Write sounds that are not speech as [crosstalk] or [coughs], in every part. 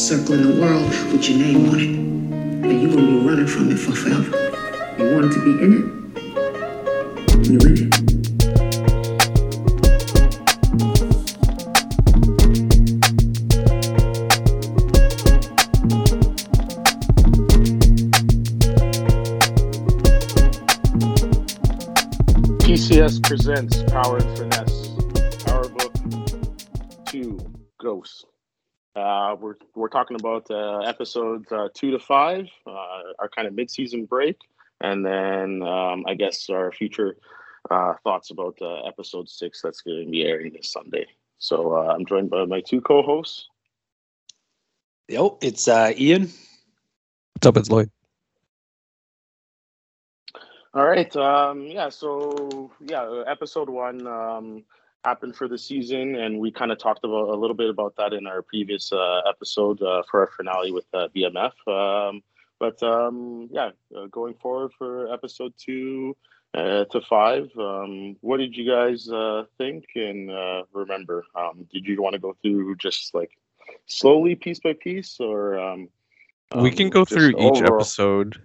circling the world with your name on it. And you're gonna be running from it for forever. You wanted to be in it? You in it. PCS presents Power and Finesse, Power Book 2 Ghosts. Uh, we're, we're talking about uh, episodes uh, 2 to 5, uh, our kind of mid season break, and then um, I guess our future uh, thoughts about uh, episode 6 that's going to be airing this Sunday. So uh, I'm joined by my two co hosts. Yo, it's uh, Ian. What's up, it's Lloyd. All right. Um, yeah. So yeah, uh, episode one um, happened for the season, and we kind of talked about a little bit about that in our previous uh, episode uh, for our finale with uh, BMF. Um, but um, yeah, uh, going forward for episode two uh, to five, um, what did you guys uh, think and uh, remember? Um, did you want to go through just like slowly, piece by piece, or um, we um, can go just through each overall? episode.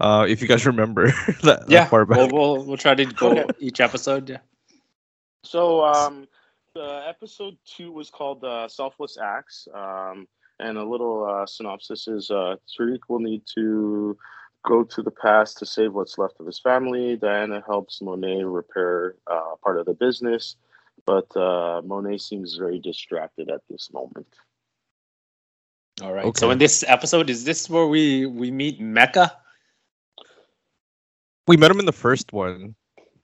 Uh, if you guys remember [laughs] that, that Yeah, far back. we'll, we'll we'll try to go each episode. Yeah. So, um, the episode two was called uh, "Selfless Acts," um, and a little uh, synopsis is: uh, Tariq will need to go to the past to save what's left of his family. Diana helps Monet repair uh, part of the business, but uh, Monet seems very distracted at this moment. All right. Okay. So in this episode, is this where we we meet Mecca? We met him in the first one.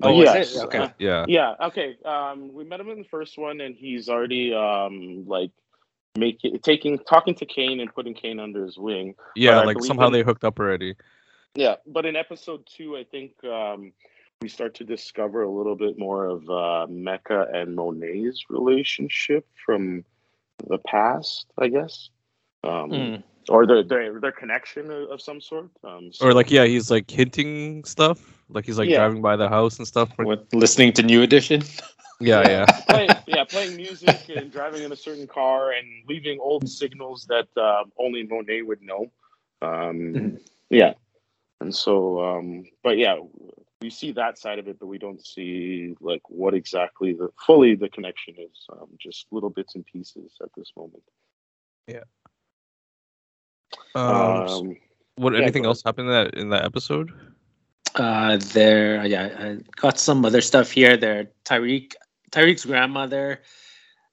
Oh, Yes. Okay. Uh, Yeah. Yeah. Okay. Um, we met him in the first one, and he's already um, like making taking talking to Kane and putting Kane under his wing. Yeah, like somehow in- they hooked up already. Yeah, but in episode two, I think um, we start to discover a little bit more of uh, Mecca and Monet's relationship from the past, I guess, um, Hmm. Or their, their their connection of, of some sort. Um, so- Or like, yeah, he's like hinting stuff. Like he's like Yeah. driving by the house and stuff. With listening to New Edition. [laughs] Yeah, yeah. [laughs] play, yeah, playing music and driving in a certain car and leaving old signals that um, only Monet would know. Um, Mhm. Yeah, and so, um, but yeah, we see that side of it, but we don't see like what exactly the fully the connection is. Um, just little bits and pieces at this moment. Um, s- Um, what? yeah, Anything else happened in that in that episode? Uh, there, yeah, I got some other stuff here. There, Tyreek, Tyreek's grandmother,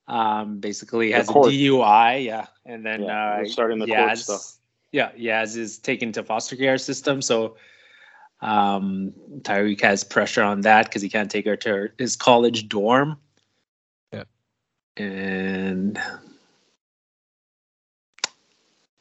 um, basically has a. DUI. Yeah, and then Yeah, uh, starting the court stuff. Yeah, Yaz is taken to foster care system, so um, Tyreek has pressure on that because he can't take her to her- his college dorm. Yeah. and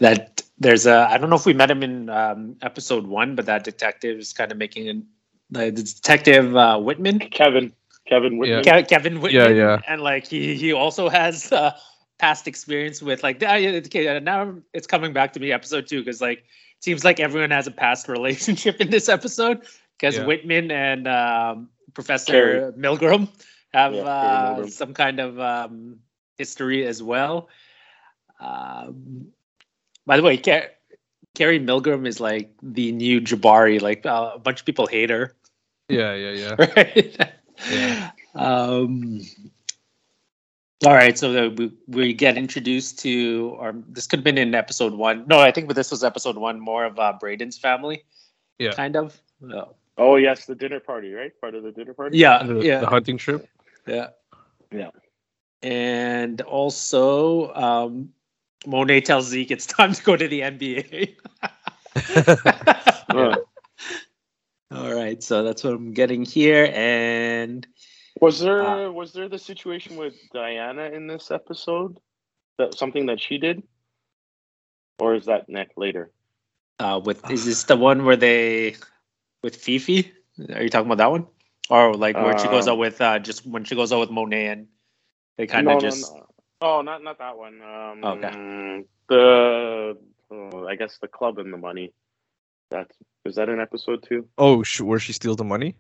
that there's a I don't know if we met him in um, episode one, but that detective is kind of making an the detective uh, Whitman, Kevin, Kevin Whitman. Ke- Kevin Whitman, yeah. yeah, and like he he also has uh, past experience with like okay, uh, now it's coming back to me episode two because like it seems like everyone has a past [laughs] relationship in this episode because Yeah. Whitman and um, Professor Carrie. Milgram have Yeah, uh, Milgram. some kind of um, history as well. Um, by the way, Car- Carrie Milgram is like the new Jabari. Like uh, a bunch of people hate her Yeah, yeah, yeah. [laughs] right? Yeah. Um, all right, so the, we, we get introduced to, or this could have been in episode one. No, I think, but this was episode one, more of uh, Braden's family, Yeah. kind of. Oh. Oh yes, the dinner party, right? Part of the dinner party. Yeah, The, yeah, the hunting trip. yeah, Yeah. And also, um, Monet tells Zeke it's time to go to the NBA. Uh, [laughs] [laughs] all right, so that's what I'm getting here, and Was there Uh, was there the situation with Diana in this episode? That something that she did, or is that next later? Uh, with is this the one where they with Fifi? Are you talking about that one, or like where she goes Um, out with uh, just when she goes out with Monet and they kind of no, just no. Oh, not not that one. Um, Okay. The oh, I guess the club and the money. That's is that an episode two? Oh, sh- where she steals the money?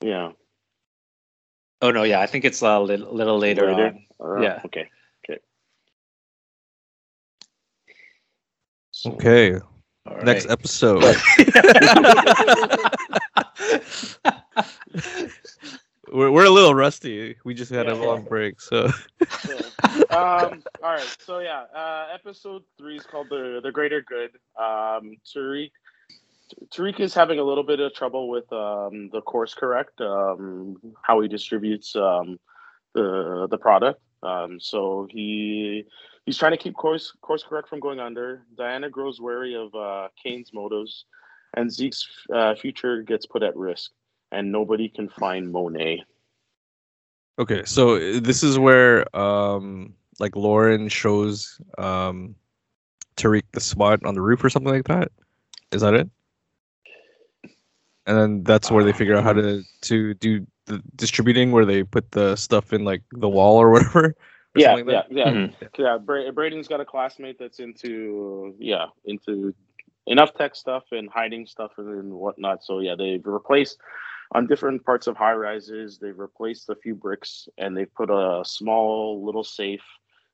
Yeah. oh no yeah I think it's a little, little later, on. Uh, Yeah. Okay. So, Okay. All Next right. episode. [laughs] we're we're a little rusty. We just had a Yeah. long break, so yeah. Um, all right. So yeah, uh, episode three is called the the greater good. Um, Tariq Tariq is having a little bit of trouble with um, the course correct, um, how he distributes um, the the product. Um, so he he's trying to keep course course correct from going under. Diana grows wary of uh, Kane's motives, and Zeke's uh, future gets put at risk, and nobody can find Monet. Okay. So uh, this is where um like Lauren shows um Tariq the spot on the roof or something like that. Is that it? And then that's where they figure out how to to do the distributing, where they put the stuff in like the wall or [laughs] whatever. or Yeah, like yeah, that? yeah. Mhm. yeah Bra- braden's got a classmate that's into yeah into enough tech stuff and hiding stuff and whatnot so yeah they've replaced on different parts of high rises they've replaced a few bricks and they've put a small little safe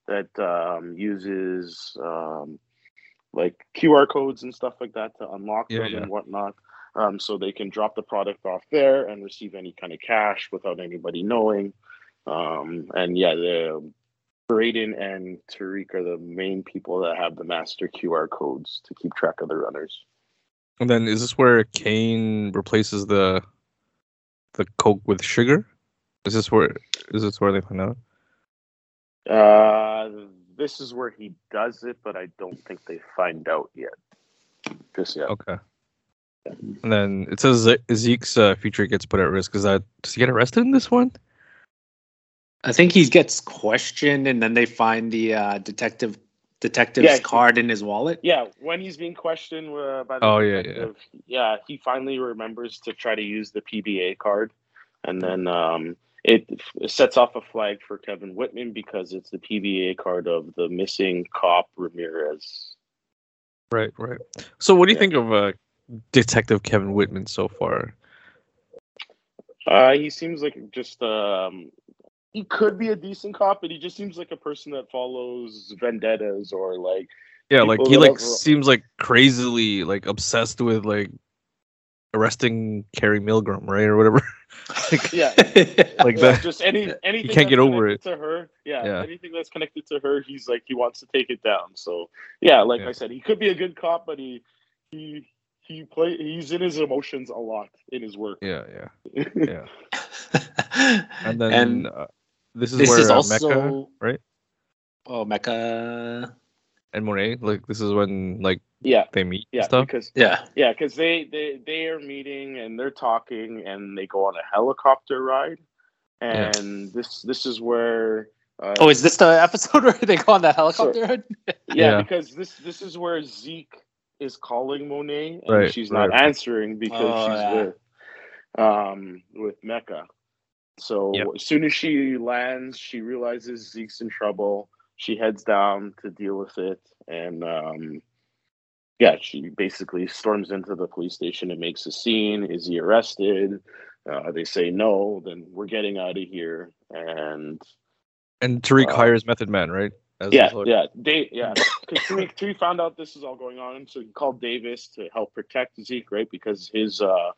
that um, uses um, like qr codes and stuff like that to unlock Yeah, them yeah. and whatnot um, so they can drop the product off there and receive any kind of cash without anybody knowing um, and yeah the Braden and Tariq are the main people that have the master QR codes to keep track of the runners. And then is this where Kane replaces the the Coke with sugar? Is this where is this where they find out? Uh, this is where he does it, but I don't think they find out yet. Just yet. Okay. And then it says Zeke's uh, future gets put at risk. Is that does he get arrested in this one? I think he gets questioned, and then they find the uh, detective detective's Yeah, he- card in his wallet. Yeah, when he's being questioned uh, by the Oh, yeah, yeah. detective, yeah, he finally remembers to try to use the PBA card, and then um, it f- sets off a flag for Kevin Whitman because it's the PBA card of the missing cop Ramirez. Right, right. So what do you Yeah. think of uh, Detective Kevin Whitman so far? Uh, he seems like just um, he could be a decent cop, but he just seems like a person that follows vendettas or like Yeah, like he like have- seems like crazily like obsessed with like arresting Carrie Milgram, right, or whatever. [laughs] like, yeah, [laughs] like yeah, that. just any anything can't get over it to her. Yeah, Yeah. anything that's connected to her, he's like he wants to take it down. So yeah, like Yeah. I said, he could be a good cop, but he he he play he's in his emotions a lot in his work. Yeah, yeah, [laughs] yeah. And then And uh, this is this where is uh, also Mecca right? Oh, Mecca. and Monet, like this is when like yeah, they meet yeah, stuff. because Yeah. Yeah, because they, they they are meeting and they're talking and they go on a helicopter ride, Yeah. and this this is where. Uh, Oh, is this the episode [laughs] where they go on that helicopter ride? [laughs] yeah, Yeah. because this this is where Zeke is calling Monet and Right, she's not right. answering because Oh, she's yeah. with um with Mecca. So Yep. as soon as she lands, she realizes Zeke's in trouble. She heads down to deal with it, and um, yeah, she basically storms into the police station and makes a scene. Is he arrested? Uh, they say no. Then we're getting out of here. And And Tariq Uh, hires Method Man, right? As yeah, yeah, they yeah. Because Tariq, Tariq found out this is all going on, so he called Davis to help protect Zeke, right? Because his uh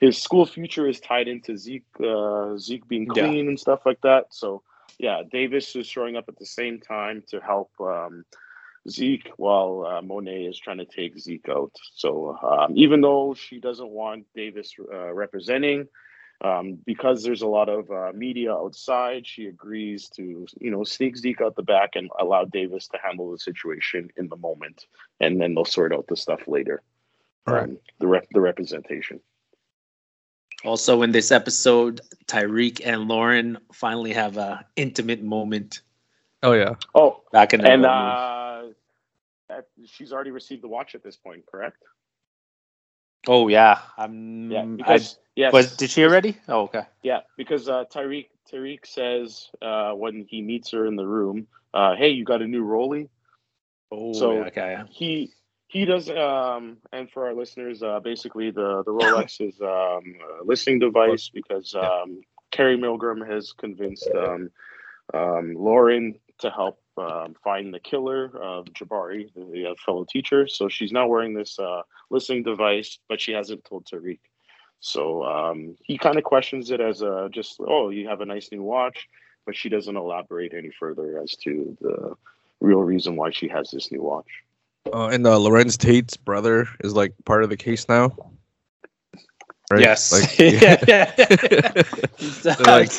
his school future is tied into Zeke uh Zeke being Yeah. clean and stuff like that. So yeah, Davis is showing up at the same time to help um Zeke while uh, Monet is trying to take Zeke out. So um, even though she doesn't want Davis uh, representing, um, because there's a lot of uh, media outside, she agrees to you know sneak Zeke out the back and allow Davis to handle the situation in the moment, and then they'll sort out the stuff later. Right. Um, the rep- the representation. Also, in this episode, Tyreek and Lauren finally have a intimate moment Oh yeah. Oh, back in the and room. uh, she's already received the watch at this point, correct? oh yeah, I'm. Yeah, I, because yes, was did she already? Oh okay. Yeah, because uh, Tyreek Tyreek says uh, when he meets her in the room, uh, "Hey, you got a new rollie?" Oh So- yeah, okay. yeah. He he does, um, and for our listeners, uh, basically the the Rolex is um, a listening device because um, Carrie Milgram has convinced um, um, Lauren to help um, find the killer of Jabari, the uh, fellow teacher. So she's now wearing this uh, listening device, but she hasn't told Tariq. So um, he kind of questions it as a just, oh, you have a nice new watch, but she doesn't elaborate any further as to the real reason why she has this new watch. Uh, and uh, Larenz Tate's brother is like part of the case now. Right? Yes. Like, [laughs] yeah. yeah. [laughs] He's, like-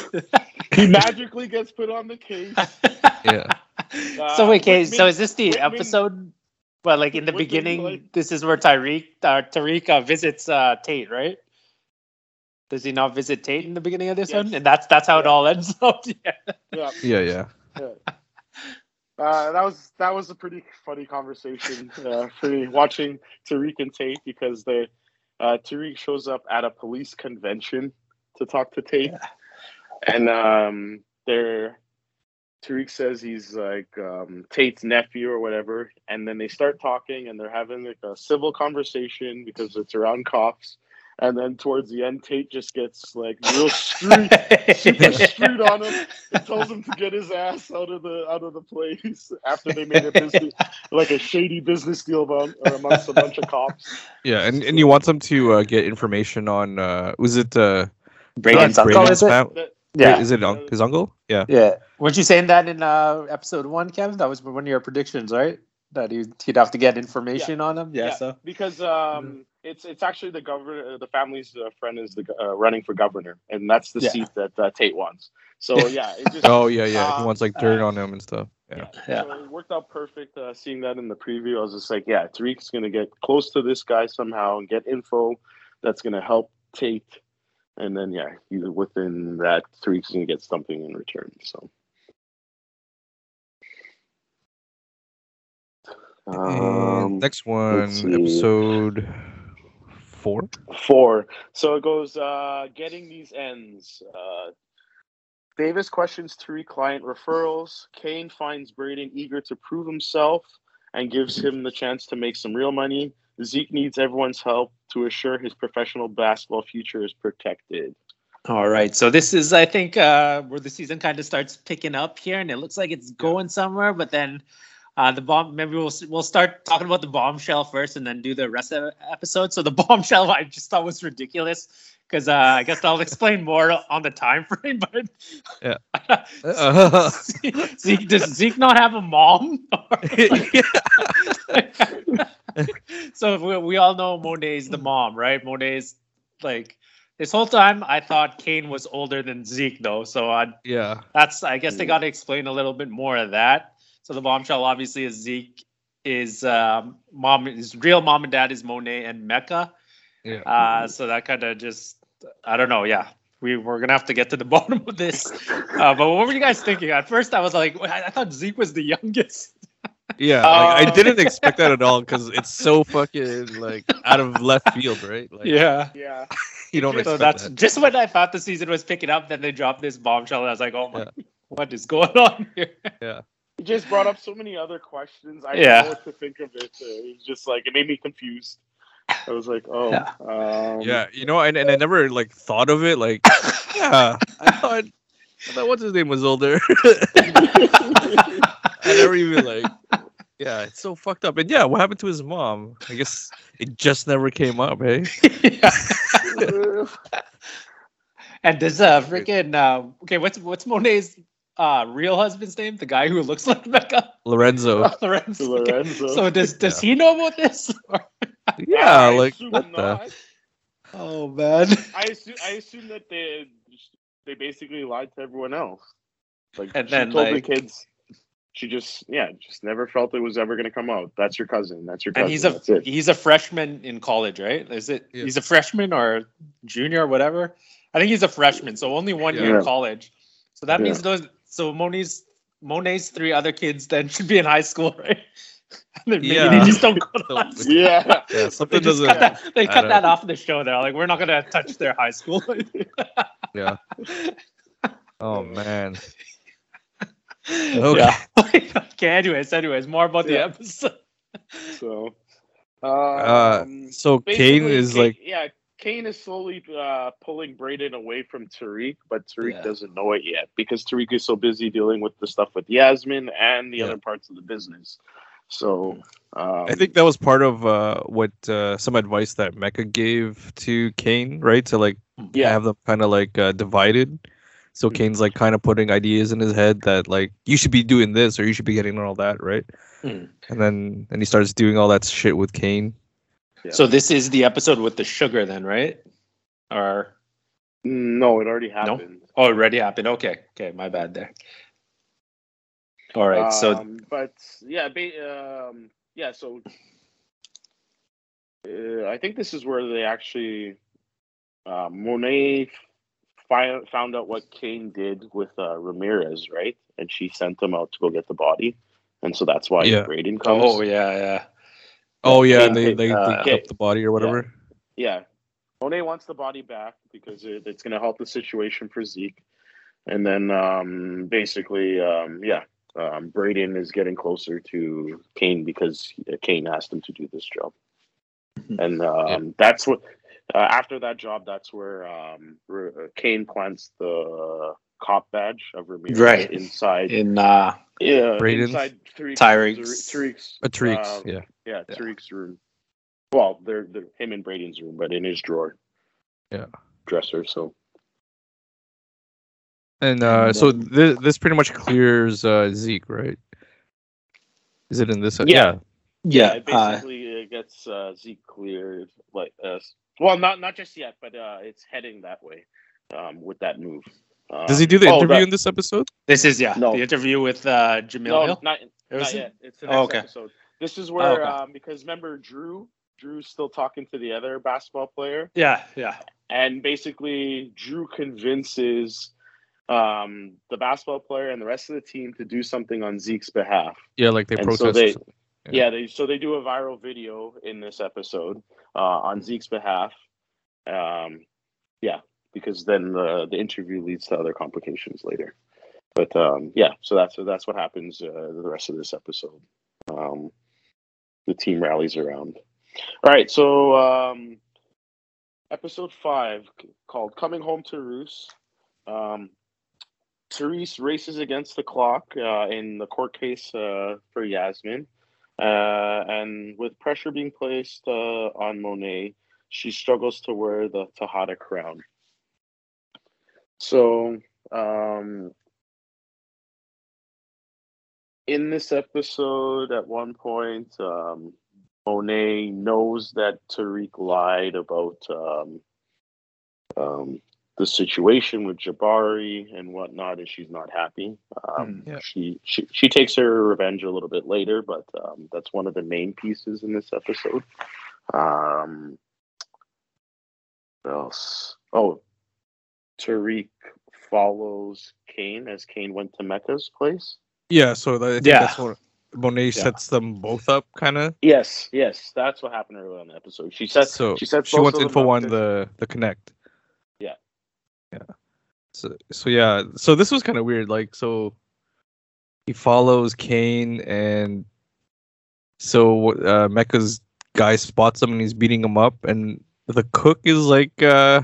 He magically gets put on the case. [laughs] yeah. so Uh, wait, okay, so is this the Whitman- episode? Well, like in the Whitman, beginning, like- this is where Tyreek uh, Tariq uh, visits uh, Tate, right? Does he not visit Tate in the beginning of this Yes. one? And that's that's how it all ends up. yeah. Yeah. Yeah, yeah. Uh, that was that was a pretty funny conversation uh, for me watching Tariq and Tate because they uh, Tariq shows up at a police convention to talk to Tate, and um, they're Tariq says he's like um, Tate's nephew or whatever, and then they start talking and they're having like a civil conversation because it's around cops, and then towards the end, Tate just gets like real screwed super [laughs] screwed on him and tells him to get his ass out of the out of the place after they made a [laughs] business like a shady business deal about uh, amongst a bunch of cops. Yeah, and, and he wants them to uh, get information on uh was it uh Braden's not uncle, Braden's is it? fam- That- Yeah. Is it un- his uncle? Yeah. Yeah. Weren't you saying that in uh, episode one, Kevin? That was one of your predictions, right? That he'd, he'd have to get information on him. Yeah. So. because um, it's it's actually the governor, the family's uh, friend is the uh, running for governor, and that's the Yeah. seat that uh, Tate wants. So yeah, it [laughs] just Oh yeah, yeah. he Uh, wants like dirt uh, on him and stuff. Yeah. Yeah. So it worked out perfect. Uh, seeing that in the preview, I was just like, yeah, Tariq's gonna get close to this guy somehow and get info that's gonna help Tate, and then yeah, within that Tariq's gonna get something in return. So. And Um, next one, episode four. Four. So it goes uh, getting these ends. Uh, Davis questions three client referrals. Kane finds Braden eager to prove himself and gives him the chance to make some real money. Zeke needs everyone's help to assure his professional basketball future is protected. All right. So this is, I think, uh, where the season kind of starts picking up here, and it looks like it's going somewhere. But then uh, the bomb. Maybe we'll we'll start talking about the bombshell first, and then do the rest of the episode. So the [laughs] bombshell, I just thought was ridiculous because uh, I guess I'll explain more on the time frame. [laughs] But Yeah. [laughs] Zeke, does Zeke not have a mom? so we, we all know Monet's the mom, right? Monet's like this whole time. I thought Kane was older than Zeke, though. So I, yeah. that's I guess they got to explain a little bit more of that. So the bombshell obviously is Zeke is um, mom his real mom and dad is Monet and Mecca. Yeah. Uh, so that kind of just I don't know. Yeah, we we're gonna have to get to the [laughs] bottom of this. Uh, but what were you guys thinking? At first, I was like, I, I thought Zeke was the [laughs] youngest. Yeah, like, I Uh, didn't [laughs] expect that at all because it's so fucking like out of left field, right? Like, yeah. Yeah. you don't So So that's that. just when I thought the season was picking up. Then they dropped this bombshell, and I was like, "Oh my, what is going on here?" It just brought up so many other questions. I Yeah. didn't know what to think of it. It was just like it made me confused. I was like, oh, Yeah. um, Yeah, you know, and, and I never like thought of it. Like, [coughs] yeah, I thought, I thought what's his name was older. [laughs] I never even like, yeah, it's so fucked up. And yeah, what happened to his mom? I guess it just never came up. Hey, [laughs] [laughs] and does uh freaking uh okay, what's what's Monet's uh real husband's name? The guy who looks like Mecca, Lorenzo. [laughs] Lorenzo. Okay. So does does he know about this? [laughs] Yeah, I like assume what the? oh man. I assume I assume that they they basically lied to everyone else. Like And she then, told like- the kids, she just yeah, just never felt it was ever gonna come out. That's your cousin. That's your cousin. And he's a he's a freshman in college, right? Is it? Yeah. He's a freshman or junior or whatever. I think he's a freshman, so only one year in college. So that Yeah. means those. So Monet's Monet's three other kids then [laughs] should be in high school, right? [laughs] And then maybe Yeah. they just don't go to high school. Yeah. Yeah, something just doesn't. cut that. They cut that up. off the show. They're like, we're not gonna touch their high school. [laughs] Yeah. Oh man. yeah. okay. Anyways, anyways, more about the episode. So Uh, um, so Kane is Kane- like, yeah, Kane is slowly uh, pulling Braden away from Tariq, but Tariq Yeah. doesn't know it yet because Tariq is so busy dealing with the stuff with Yasmin and the Yeah. other parts of the business. So um, I think that was part of uh, what uh, some advice that Mecca gave to Kane, right? To like yeah, have them kind of like uh, divided. So Mhm. Kane's like kind of putting ideas in his head that like you should be doing this or you should be getting all that, right? Hmm. And then and he starts doing all that shit with Kane. Yeah. So this is the episode with the sugar, then, right? Or no, it already happened. oh, already happened. Okay, okay, my bad there. All right, so Um, but yeah, ba- um, yeah. So uh, I think this is where they actually uh, Monet fi- found out what Kane did with uh, Ramirez, right? And she sent him out to go get the body, and so that's why Yeah. Braden comes. oh yeah, yeah. Oh yeah, Kane they they, uh, they the body or whatever. Yeah. Monet wants the body back because it, it's going to help the situation for Zeke. And then um, basically, um, yeah, um, Braden is getting closer to Kane because Kane asked him to do this job. Mhm. And um, that's what, uh, after that job, that's where um, R- uh, Kane plants the cop badge of Ramirez Right. inside. In uh, yeah, Braden's? inside Tariq's, Tariq's- Tariq's, A Tariq's, um, yeah. yeah, Yeah. Tariq's room. Well, they're, they're him and Braden's room, but in his drawer. Yeah. Dresser. So And uh, And so then- this this pretty much clears uh, Zeke, right? Is it in this? Yeah. yeah, it uh, basically uh, gets uh, Zeke cleared. Like, uh, well, not not just yet, but uh, it's heading that way um, with that move. Um, Does he do the oh, interview that- in this episode? this is yeah No. the interview with uh, Jemele No, Hill. not, not yet. It's the Oh, next okay. episode. This is where okay. um, because remember Drew. Drew's still talking to the other basketball player. Yeah, yeah, and basically Drew convinces um, the basketball player and the rest of the team to do something on Zeke's behalf. Yeah, like they And protest. so they. Yeah. yeah. they so they do a viral video in this episode uh, on Zeke's behalf. Um, yeah, because then the the interview leads to other complications later. But um, yeah, so that's that's what happens uh, the rest of this episode. Um, the team rallies around. All right, so um, episode five called "Coming Home to Roost." Um, Therese races against the clock uh, in the court case uh, for Yasmin, uh, and with pressure being placed uh, on Monet, she struggles to wear the Tejada crown. So, um, in this episode, at one point, um, Monet knows that Tariq lied about um, um, the situation with Jabari and whatnot, and she's not happy. Um, Hmm, yeah. she, she she takes her revenge a little bit later, but um, that's one of the main pieces in this episode. Um, what else? Oh, Tariq follows Kane as Kane went to Mecca's place. Yeah, so I think Yeah. that's what Monet sets them both up, kind of. Yes, yes, that's what happened earlier on the episode. She said So she said she both wants info on the the connect. Yeah. Yeah. So so yeah, so this was kind of weird. Like so, he follows Kane, and so uh, Mecca's guy spots him, and he's beating him up, and the cook is like uh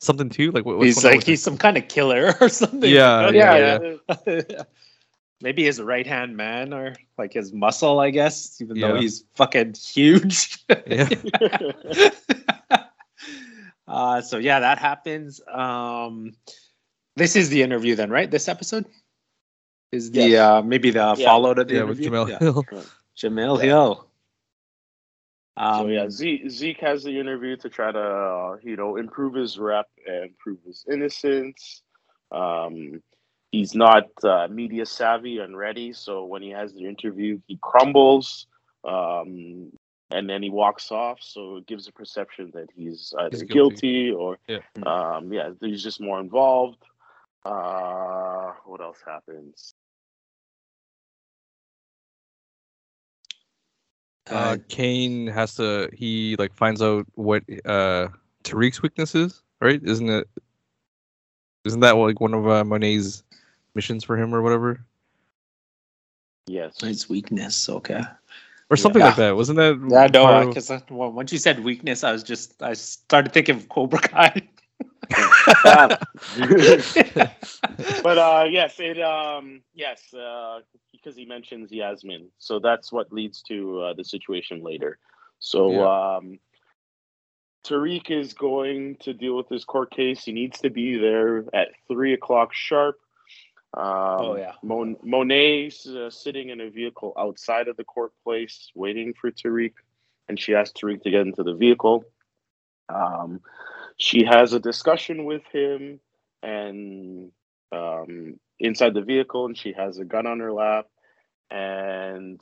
something too. Like what, what's he's like with he's some kind of killer [laughs] or something. Yeah, [laughs] yeah, yeah. [laughs] Maybe his right hand man or like his muscle, I guess, even though he's fucking huge. Yeah. uh, so yeah, that happens. Um, this is the interview then, right? This episode is the Yes. uh, maybe the Yeah. follow to the yeah, with interview? Jemele Yeah. Hill. Jemele Yeah. Hill. Um, so yeah, Zeke, Zeke has the interview to try to uh, you know improve his rep and prove his innocence. Um, he's not uh, media savvy and ready, so when he has the interview, he crumbles, um, and then he walks off. So it gives a perception that he's either He's guilty. guilty. or Yeah. um, yeah, he's just more involved. Uh, what else happens? Uh, Kane has to he like finds out what uh Tariq's weakness is, right? Isn't it? Isn't that like one of uh, Monet's missions for him or whatever? Yes. His weakness, okay. or something Yeah. like that. Wasn't that? Yeah, no, part of- because well, once you said weakness, I was just I started thinking of Cobra Kai. [laughs] but uh, yes, it um, yes, uh, because he mentions Yasmin, so that's what leads to uh, the situation later. So Yeah. um, Tariq is going to deal with this court case. He needs to be there at three o'clock sharp. Um, Oh, yeah. Mon- Monet's uh, sitting in a vehicle outside of the court place, waiting for Tariq, and she asks Tariq to get into the vehicle. Um, she has a discussion with him, and um, inside the vehicle, and she has a gun on her lap, and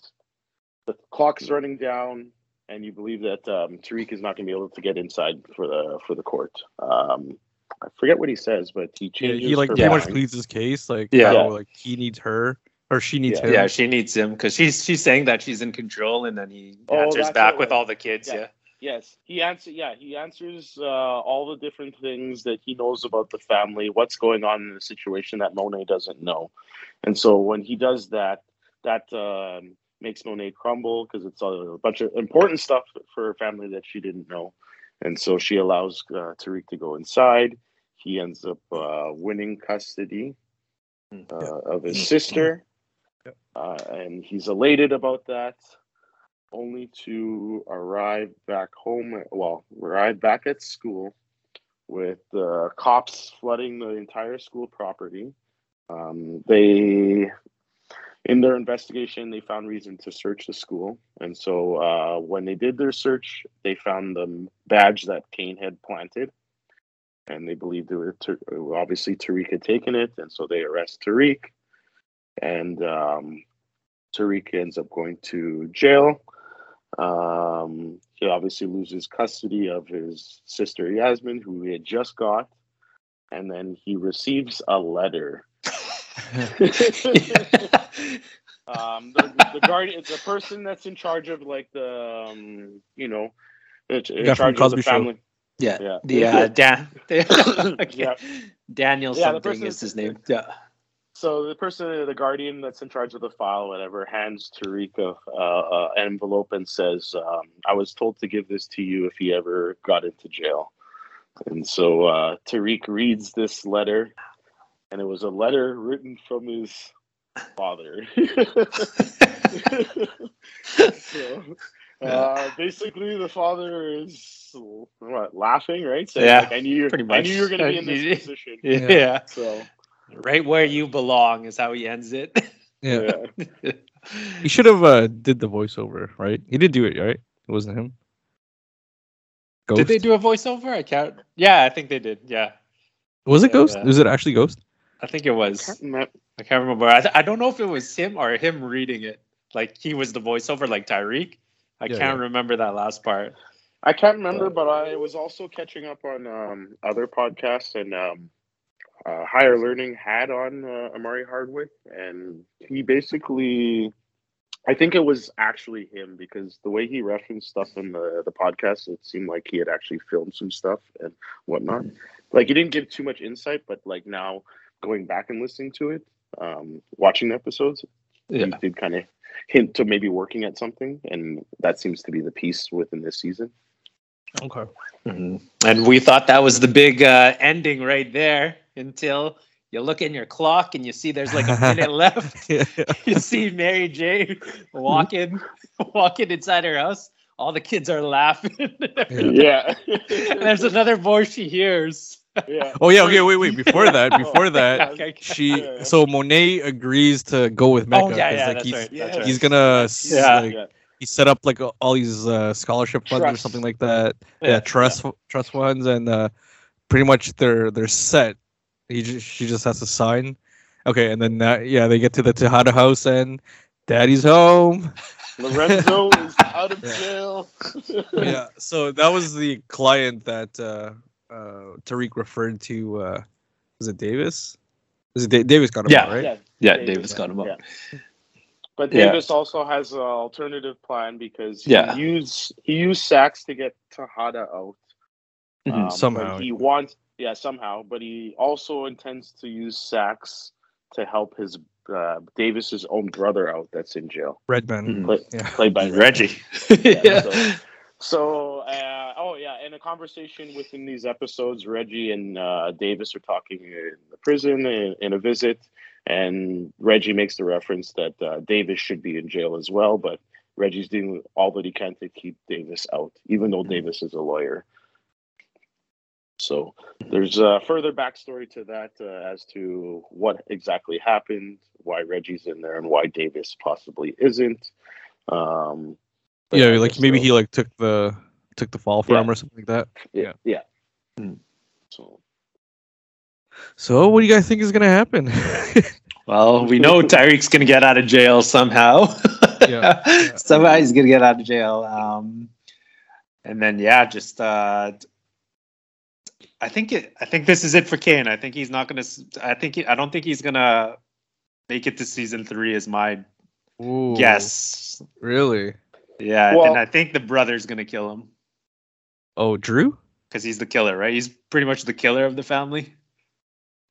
the clock's running down, and you believe that um, Tariq is not going to be able to get inside for the for the court. Um, I forget what he says, but he Yeah, he like her pretty much pleads his case, like Yeah. how, like he needs her or she needs Yeah. him. yeah, she needs him because she's she's saying that she's in control, and then he Oh, answers that's back with all the kids. Yeah. Yeah, Yes, he answer. Yeah, he answers uh, all the different things that he knows about the family, what's going on in the situation that Monet doesn't know, and so when he does that, that um, makes Monet crumble because it's a bunch of important stuff for her family that she didn't know, and so she allows uh, Tariq to go inside. He ends up uh, winning custody uh, of his sister, Yep. uh, and he's elated about that only to arrive back home. Well, arrive back at school with the cops flooding the entire school property. Um, they, in their investigation, they found reason to search the school, and so uh, when they did their search, they found the badge that Kane had planted. And they believed it was obviously Tariq had taken it, and so they arrest Tariq. And um, Tariq ends up going to jail. Um, he obviously loses custody of his sister Yasmin, who he had just got, and then he receives a letter. [laughs] um, the, the guardian, the person that's in charge of like the, um, you know, in, in guy charge of Cosby the Show. family. yeah, Yeah. The uh, [laughs] Dan, [laughs] Yeah. Daniel Yeah, something person- is his name. Yeah, So the person, the guardian that's in charge of the file, whatever, hands Tariq a, uh, an envelope and says, um, "I was told to give this to you if he ever got into jail." And so uh, Tariq reads this letter, and it was a letter written from his father. [laughs] so uh, basically, the father is what laughing, right? Saying, Yeah, like, I knew you. I knew you were going to be in Yeah. this position. [laughs] yeah, So right where you belong is how he ends it. yeah. yeah. [laughs] He should have uh did the voiceover, right? He did do it, right? It wasn't him. Ghost? Did they do a voiceover? I can't. Yeah, I think they did. Yeah, Was it Ghost? Yeah. Was it actually Ghost? I think it was. Can't I can't remember. I, th- I don't know if it was him or him reading it. Like he was the voiceover, like Tyreek. I Yeah, can't yeah. remember that last part. I can't remember, but I was also catching up on um, other podcasts, and um, uh, Higher Learning had on uh, Omari Hardwick, and he basically, I think it was actually him because the way he referenced stuff in the the podcast, it seemed like he had actually filmed some stuff and whatnot. Like he didn't give too much insight, but like now going back and listening to it, um, watching the episodes, Yeah. he did kind of hint to maybe working at something, and that seems to be the piece within this season. Okay. Mhm. And we thought that was the big uh, ending right there until you look in your clock and you see there's like a minute [laughs] left. [laughs] You see Mary Jane walking, [laughs] walking inside her house. All the kids are laughing. Yeah. And there's another voice she hears. yeah. Oh yeah. Okay. Wait. Wait. Before that. Before that. Okay. She Yeah. so Monet agrees to go with Mecca Oh yeah, 'cause, yeah, like that's he's right. Yeah. He's gonna Yeah. like, Yeah. he set up like all these uh, scholarship funds or something like that. Yeah, Yeah, trust trust funds and uh, pretty much they're they're set. He just she just has to sign. Okay, and then that, yeah, they get to the Tejada house and Daddy's home. [laughs] Lorenzo is [laughs] out of Yeah. jail. yeah, so that was the client that uh, uh, Tariq referred to. Uh, was it Davis? Was it da- Davis got him Yeah. out, right? Yeah. Yeah, Davis got him up. Yeah. But Yeah. Davis also has an alternative plan because he Yeah. used he used Sachs to get Tejada out. Mhm. Um, Somehow. he wants yeah somehow, but he also intends to use Sachs to help his uh, Davis's own brother out that's in jail, Redman. Mhm. play, Yeah. played by Reggie. Yeah, yeah. [laughs] so- So, uh, oh yeah, in a conversation within these episodes, Reggie and uh, Davis are talking in the prison in, in a visit, and Reggie makes the reference that uh, Davis should be in jail as well, but Reggie's doing all that he can to keep Davis out, even though Davis is a lawyer. So there's uh, further backstory to that uh, as to what exactly happened, why Reggie's in there, and why Davis possibly isn't. Um, but Yeah, like guess maybe he like took the took the fall for Yeah. him or something like that. Yeah. Yeah. Hmm. So So what do you guys think is gonna happen? [laughs] Well, we know Tyreek's gonna get out of jail somehow. [laughs] Yeah, yeah. [laughs] somehow he's gonna get out of jail. Um, and then yeah, just uh, I think it. I think this is it for Kane. I think he's not gonna. I think. He, I don't think he's gonna make it to season three. Is my Ooh, guess. Really? Yeah, Well- and I think the brother's gonna kill him Oh, Drew? because he's the killer, right? He's pretty much the killer of the family.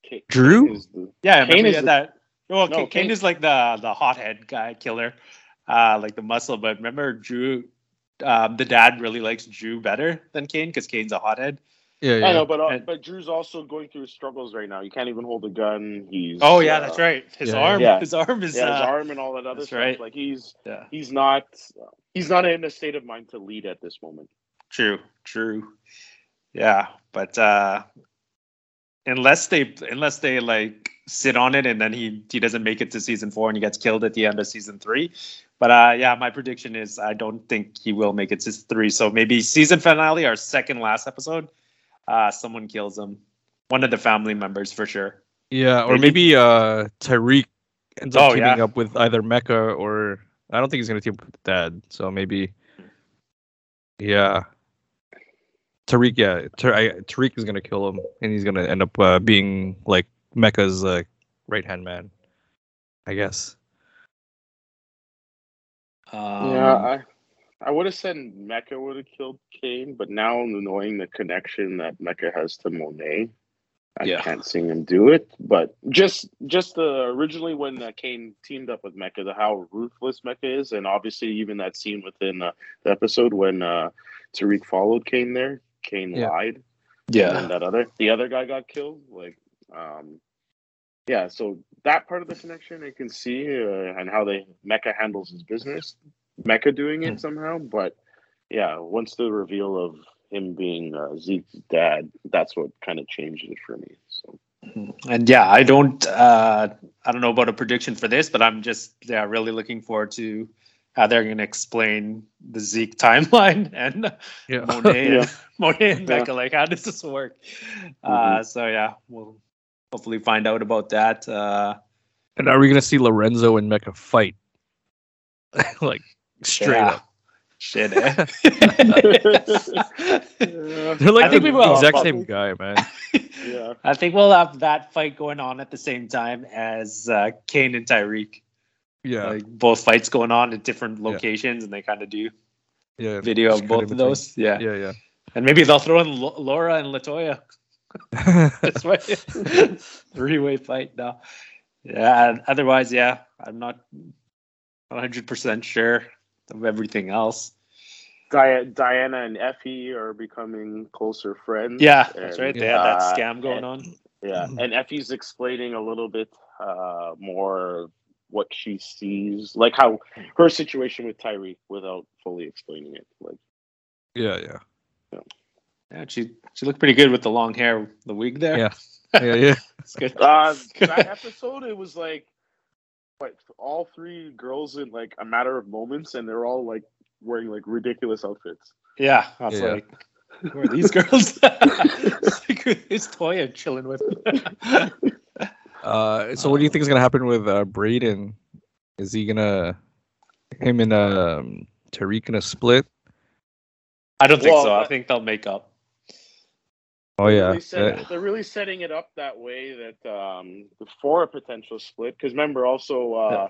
Kane, Drew? Kane the- Yeah, Kane remember is had the- that. Well, No, Kane, Kane- is like the the hothead guy killer, uh, like the muscle. But remember, Drew, um, the dad really likes Drew better than Kane because Kane's a hothead. Yeah, yeah. I know, but uh, And- but Drew's also going through struggles right now. He can't even hold a gun. He's Oh yeah, uh, that's right. His yeah, arm, yeah. his arm is. Yeah, his uh, arm and all that other stuff. right. Like he's Yeah, he's not he's not in a state of mind to lead at this moment. true, true. Yeah, but uh, unless they unless they like sit on it and then he he doesn't make it to season four and he gets killed at the end of season three. But uh, yeah, my prediction is I don't think he will make it to three. So maybe season finale, our second last episode, uh, someone kills him. One of the family members for sure. Yeah, or Maybe- maybe uh Tyreek ends up Oh, teaming yeah. up with either Mecca or I don't think he's gonna team up with Dad. So maybe, yeah, Tariq. Yeah, Tar- I, Tariq is gonna kill him, and he's gonna end up uh, being like Mecca's uh, right hand man. I guess. Um, yeah, I I would have said Mecca would have killed Kane, but now knowing the connection that Mecca has to Monet, I Yeah. can't see him do it. But just just uh, originally when uh, Kane teamed up with Mecca, the how ruthless Mecca is, and obviously even that scene within uh, the episode when uh, Tariq followed Kane there, Kane Yeah. lied. Yeah, and then that other the other guy got killed like um yeah so that part of the connection i can see uh, and how they mecca handles his business mecca doing it Hmm. somehow but yeah once the reveal of him being uh, zeke's dad that's what kind of changed it for me so and yeah, I don't. Uh, I don't know about a prediction for this, but I'm just yeah really looking forward to how they're going to explain the Zeke [laughs] timeline and Yeah. Monet, Yeah. and, Monet and Yeah. [laughs] Like, how does this work? Uh, so yeah, we'll hopefully find out about that. Uh, and are we gonna see Lorenzo and Mecca fight? [laughs] like straight yeah. up. Shit. Eh? [laughs] They're like I think the we exact same guy, man. yeah I think we'll have that fight going on at the same time as uh, Kane and Tyreek. Yeah, Like both fights going on at different Yeah. locations, and they kind of do yeah. video of both in of between. those. Yeah. Yeah, Yeah. and maybe they'll throw in Lo- Laura and Latoya. yeah. This way, three-way fight now. Yeah. and Otherwise, yeah, I'm not 100 percent sure of everything else. Di- diana and effie are becoming closer friends Yeah, that's right. They had that uh, scam going and- on. Yeah, and Effie's explaining a little bit uh, more what she sees, like how her situation with Tyreek, without fully explaining it. Like, yeah, yeah, Yeah, she she looked pretty good with the long hair, the wig there. Yeah. [laughs] yeah, yeah. it's good. uh, [laughs] that episode, it was like, what all three girls in like a matter of moments, and they're all like wearing like ridiculous outfits. Yeah, I was Yeah. like, who are these girls? like, [laughs] [laughs] who's Toya chilling with? [laughs] Uh, so what do you think is gonna happen with uh, Braden? Is he gonna him and um, Tariq gonna split? I don't think Well, so. I think they'll make up. Oh yeah, really set- they're really setting it up that way that um, for a potential split. Because remember, also, uh,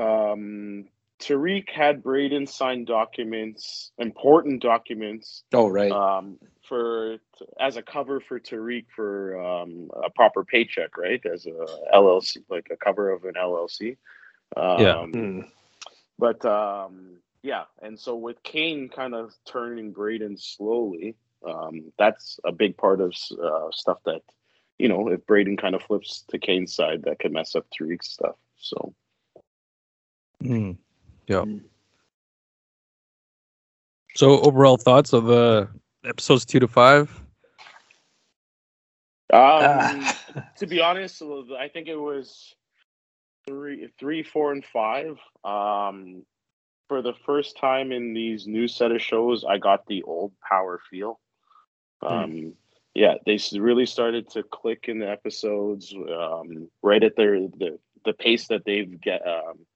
um, Tariq had Braden sign documents, important documents, Oh right. um, for as a cover for Tariq for um, a proper paycheck, right? As a LLC, like a cover of an LLC. Um, Yeah. Hmm. But um, yeah, and so with Kane kind of turning Braden slowly, um, that's a big part of uh, stuff that you know if Braden kind of flips to Kane's side, that could mess up Tariq's stuff. So Mm. Yeah. Mm. So overall thoughts of uh, episodes two to five? um, Ah. [laughs] to be honest, I think it was three, three, four, and five. Um, for the first time in these new set of shows, I got the old power feel. Um, yeah, they really started to click in the episodes um, right at their the the pace that they've get. Um,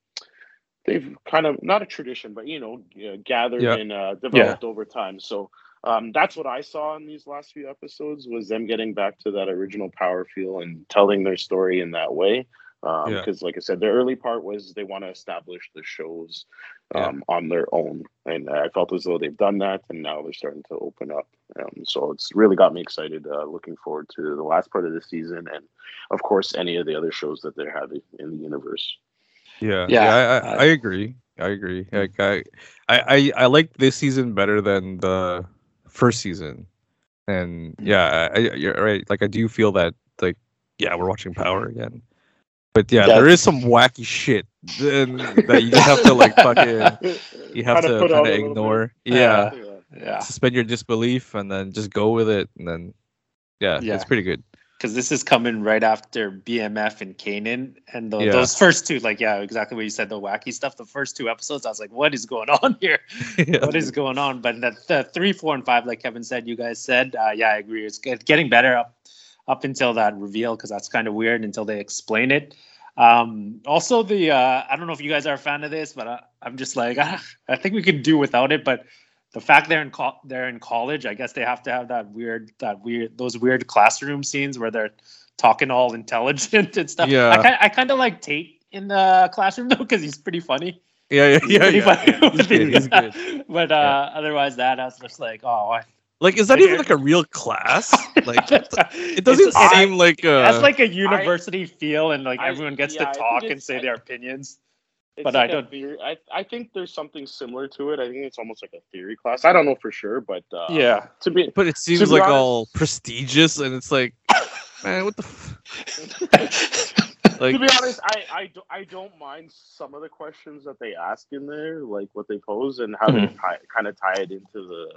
they've kind of not a tradition, but you know, g- gathered Yeah. and uh, developed over time. So um, that's what I saw in these last few episodes was them getting back to that original power feel and telling their story in that way. Yeah. Because, like I said, the early part was they want to establish the shows Yeah. um, on their own, and I felt as though they've done that, and now they're starting to open up. Um, so it's really got me excited. Uh, looking forward to the last part of the season, and of course, any of the other shows that they're having in the universe. Yeah, Yeah, yeah, I, I, I- I agree. I agree. Like I, I, I, I like this season better than the first season, and Mm. yeah, I, I- you're right. Like I do feel that, like, yeah, we're watching Power again, but yeah, Yeah. there is some wacky shit and that you just have to like fucking, you have Kinda to kind of ignore. Yeah, Yeah. Yeah. suspend your disbelief and then just go with it, and then yeah, Yeah. it's pretty good. because this is coming right after BMF and Kanan, and tho- Yeah. those first two, like yeah, exactly what you said, the wacky stuff. The first two episodes, I was like, what is going on here? Yeah. [laughs] [laughs] What is going on? But the, the three, four, and five, like Kevin said, you guys said, uh, yeah, I agree. It's getting better up up until that reveal because that's kind of weird until they explain it. Um, also, the uh, I don't know if you guys are a fan of this, but I, I'm just like ah, [laughs] I think we could do without it. But the fact they're in co- they're in college, I guess they have to have that weird that weird those weird classroom scenes where they're talking all [laughs] intelligent and stuff. Yeah. I kind I kind of like Tate in the classroom though because he's pretty funny. yeah, yeah, yeah, pretty yeah, [laughs] yeah. He's good. He's good. But uh, otherwise, that I was just like, oh, I- Like, is that Like, even like a real class? [laughs] Like, it it doesn't seem like uh, That's like a university feel, and like I- everyone gets yeah, to talk and say I- their opinions. But like I a don't- theory- I, I think there's something similar to it. I think it's almost like a theory class. I don't know for sure, but uh, Yeah. To be but it seems like honest- all prestigious, and it's like, man, what the. F-? [laughs] like, to be honest, I, I, do, I don't mind some of the questions that they ask in there, like what they pose and how they Mm-hmm. tie, kind of tie it into the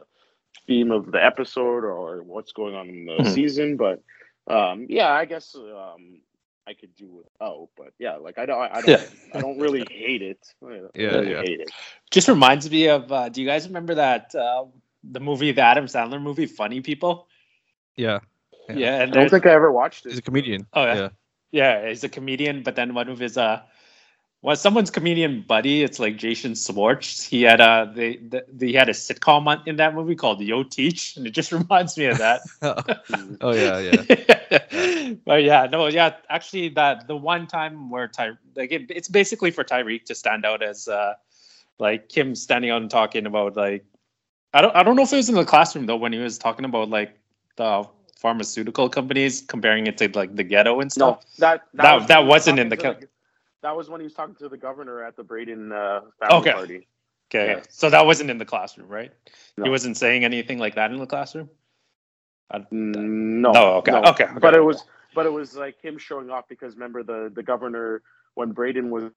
theme of the episode or what's going on in the Mhm. season. But um, yeah, I guess um, I could do without. But yeah, like I don't, I don't, Yeah. I don't really hate it. Yeah, really yeah. hate it. Just reminds me of. Uh, do you guys remember that uh, the movie, the Adam Sandler movie, Funny People? yeah, Yeah, Yeah. and I don't think I ever watched it. he's a comedian. Oh, yeah. yeah. Yeah, he's a comedian, but then one of his uh well, someone's comedian buddy, it's like Jason Swartz. He had uh they, the, he had a sitcom on, in that movie called Yo Teach, and it just [laughs] reminds me of that. [laughs] oh yeah, yeah. [laughs] but yeah, no, yeah, actually that the one time where Ty like it, it's basically for Tariq to stand out as uh like him standing out and talking about like I don't I don't know if it was in the classroom though when he was talking about like the pharmaceutical companies comparing it to like the ghetto and stuff. No, stuff. that That- was that when he was wasn't in the to cal- That was when he was talking to the governor at the Brayden uh, Okay. party. Okay, Yeah. so that wasn't in the classroom, right? He wasn't saying anything like that in the classroom. Mm, No. No, okay, no. okay, okay, But it was, but it was like him showing off because remember the the governor when Brayden was,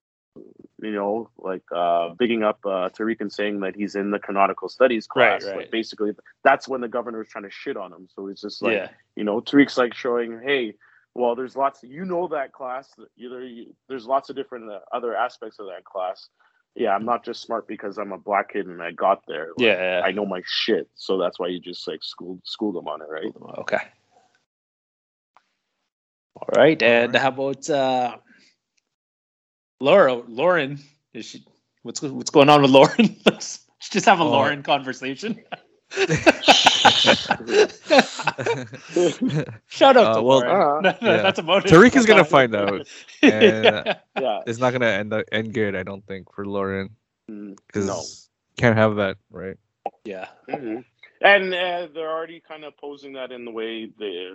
you know, like uh bigging up uh Tariq and saying that he's in the canonical studies Right, class. right. Like basically, that's when the governor was trying to shit on him. So it's just like yeah, you know, Tariq's like showing, hey, well, there's lots. You know that class. Either you, there's lots of different uh, other aspects of that class. Yeah, I'm not just smart because I'm a black kid and I got there. Like, yeah. I know my shit. So that's why you just like school school them on it, right? Okay. All right, and right. how about uh, Laura? Lauren, is she? What's what's going on with Lauren? [laughs] Let's just have a Oh. Lauren conversation. [laughs] [laughs] Shout out Uh, to well, Lauren. [laughs] uh, yeah. That's about it. Tariq is gonna find out, [laughs] and uh, Yeah. it's not gonna end up- end good. I don't think for Lauren Mm, because No. can't have that, right? yeah. mhm. and uh, they're already kind of posing that in the way they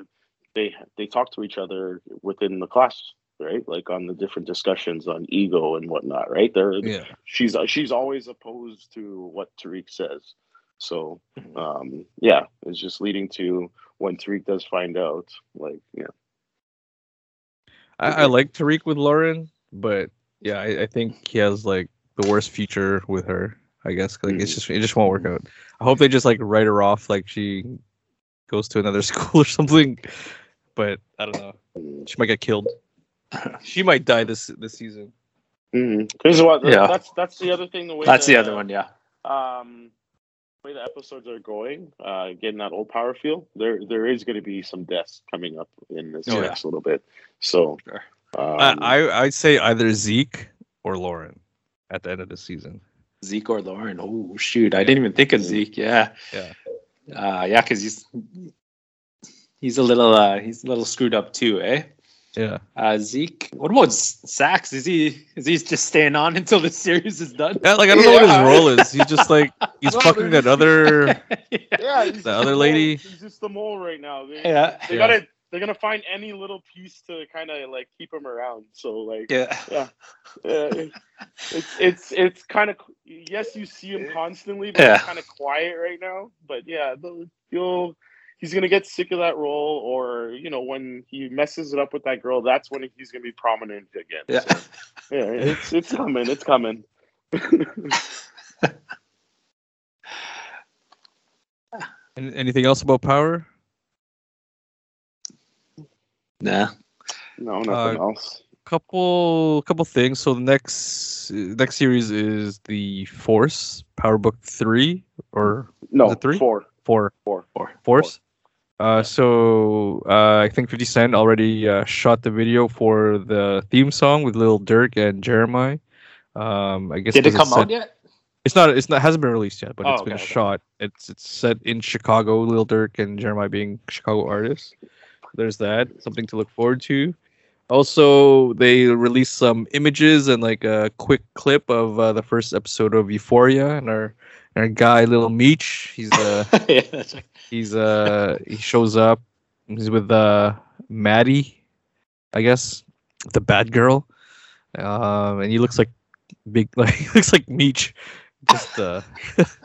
they they talk to each other within the class, right? Like on the different discussions on ego and whatnot, right? They're Yeah. she's she's always opposed to what Tariq says. So um, yeah, it's just leading to when Tariq does find out, like yeah, I, I like Tariq with Lauren, but yeah, I, I think he has like the worst future with her. I guess like it's Mhm. just it just won't work out. I hope they just like write her off, like she goes to another [laughs] school or something. But I don't know. Mm. She might get killed. She might die this this season. Because what Yeah. that's that's the other thing. The way That's the the- other one, yeah. um way the episodes are going, uh getting that old power feel, there there is gonna be some deaths coming up in this Oh, yeah. next little bit. So Sure. um, I, I I'd say either Zeke or Lauren at the end of the season. Zeke or Lauren. Oh shoot, I didn't even think of Zeke. Yeah. Yeah. Uh, yeah, because he's he's a little uh he's a little screwed up too, eh? Yeah. Uh, Zeke. What about S- Saxe? Is he is he just staying on [laughs] until the series is done? Yeah, like I don't know what his role is. He's just like [laughs] he's Well, fucking they're [laughs] that other yeah, The other lady- He's just the mole right now. They, yeah. they Yeah. gotta they're gonna find any little piece to kind of like keep him around. So like Yeah. uh, it's it's it's kind of yes, you see him constantly, but Yeah. kind of quiet right now. But yeah, the- you'll he's gonna get sick of that role, or you know when he messes it up with that girl, that's when he's gonna be prominent again. Yeah. So, yeah, it's it's [laughs] coming, it's coming. [laughs] An- anything else about power? Nah. no, nothing Uh, else. couple couple things. So the next next series is the Force Power Book three or No, it three? four, four four, Four. Force. Uh, so uh, I think Fifty Cent already uh, shot the video for the theme song with Lil Durk and Jeremih. Um, I guess Did it come it's out yet? It's not. It's not. Hasn't been released yet, but Oh, it's been okay, shot. It's it's set in Chicago. Lil Durk and Jeremih being Chicago artists. There's that. Something to look forward to. Also, they released some images and like a quick clip of uh, the first episode of Euphoria, and our our guy Lil Meech. He's uh [laughs] yeah, that's right. he's uh he shows up. He's with uh Maddy, I guess, the bad girl. Um, and he looks like big [laughs] like he looks like Meech. Just uh [laughs] just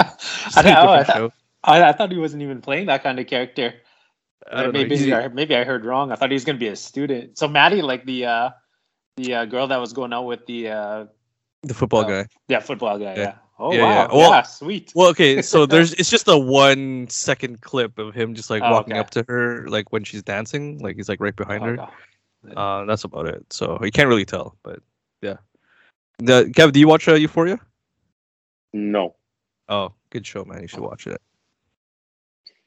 I, know, I, thought. I, I thought he wasn't even playing that kind of character. I maybe He's- I, maybe I heard wrong. I thought he was gonna be a student. So Maddy, like the uh, the uh, girl that was going out with the uh, the football Oh. guy. yeah football guy. Yeah. Yeah. Oh Yeah, wow. yeah. Yeah, sweet. Well, okay, so [laughs] there's it's just a one second clip of him just like Oh, walking okay. up to her like when she's dancing, like he's like right behind her. Okay. Uh, that's about it. So you can't really tell, but yeah. The Kev, do you watch uh, Euphoria? No. Oh, good show, man. You should watch it.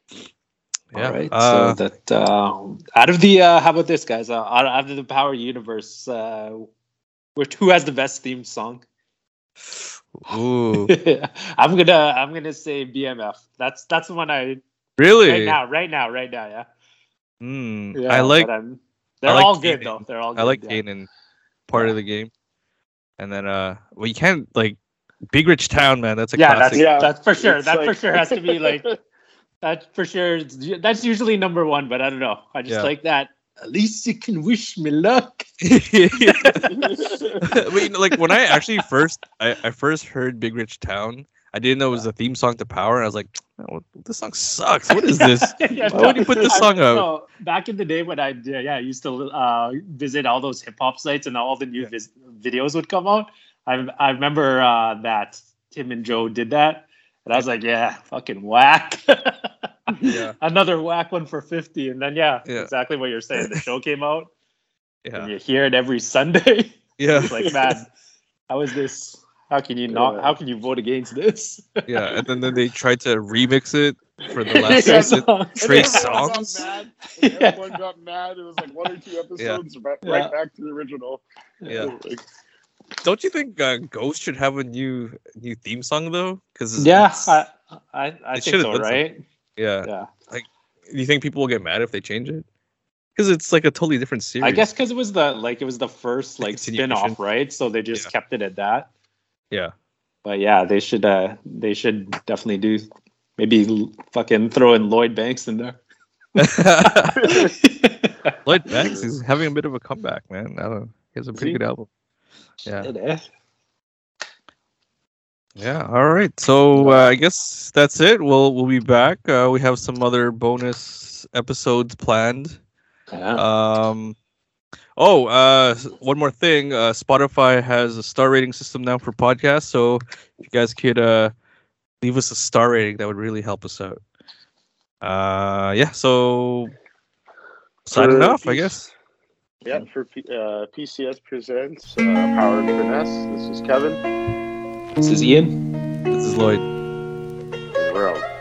Yeah. All right. Uh, so that uh, out of the uh, how about this, guys? Uh, out, out of the Power universe, uh, which who has the best theme song? Ooh, [laughs] I'm gonna I'm gonna say BMF. That's that's the one I really? right now, right now, right now. Yeah. Hmm. yeah I like but they're I like all good though. They're all. Good, I like yeah. Kanan part Yeah. of the game, and then uh, well, you can't like Big Rich Town, man. That's a Yeah, classic. that's Yeah, that's for sure. It's That for sure has to be like [laughs] that for sure. That's usually number one, but I don't know. I just Yeah. like that. At least you can wish me luck. [laughs] [laughs] know, like when I actually first I, I first heard Big Rich Town, I didn't know it was a theme song to Power. And I was like, oh, this song sucks. What is this? [laughs] Yeah, Why would you put this I- song out? no, back in the day when I yeah, yeah I used to uh, visit all those hip hop sites and all the new Yeah. vis- videos would come out. I I remember uh, that Tim and Joe did that, and I was like, yeah, fucking whack. [laughs] Yeah. Another whack one for fifty, and then yeah, Yeah. exactly what you're saying. The show came out, and Yeah, you hear it every Sunday. [laughs] yeah, it's like, man, how is this? How can you not? How can you vote against this? [laughs] yeah. And then, then they tried to remix it for the last Yeah, season. songs. Trace Everyone got songs. mad. Yeah. Everyone got mad. It was like one or two episodes right, Yeah. right back to the original. Yeah. Like, Don't you think uh, Ghost should have a new new theme song though? Because Yeah, I, I, I think so, something. right? yeah. Yeah. Do you think people will get mad if they change it? Because it's like a totally different series. I guess because it was the like it was the first like continuation. spin off, right? So they just Yeah. kept it at that. Yeah. But yeah, they should uh they should definitely do Maybe fucking throw in Lloyd Banks in there. [laughs] [laughs] Lloyd Banks is having a bit of a comeback, man. I don't know. He has a pretty he? good album. Yeah. Yeah. Yeah. All right. So uh, I guess that's it. We'll we'll be back. Uh, we have some other bonus episodes planned. Yeah. Um. Oh, uh, one more thing. Uh, Spotify has a star rating system now for podcasts. So if you guys could uh, leave us a star rating, that would really help us out. Uh, yeah. So signing off, I guess. Yeah, for P- uh, PCS Presents uh, Power and Finesse. This is Kevin. This is Ian. This is Lloyd. We're out.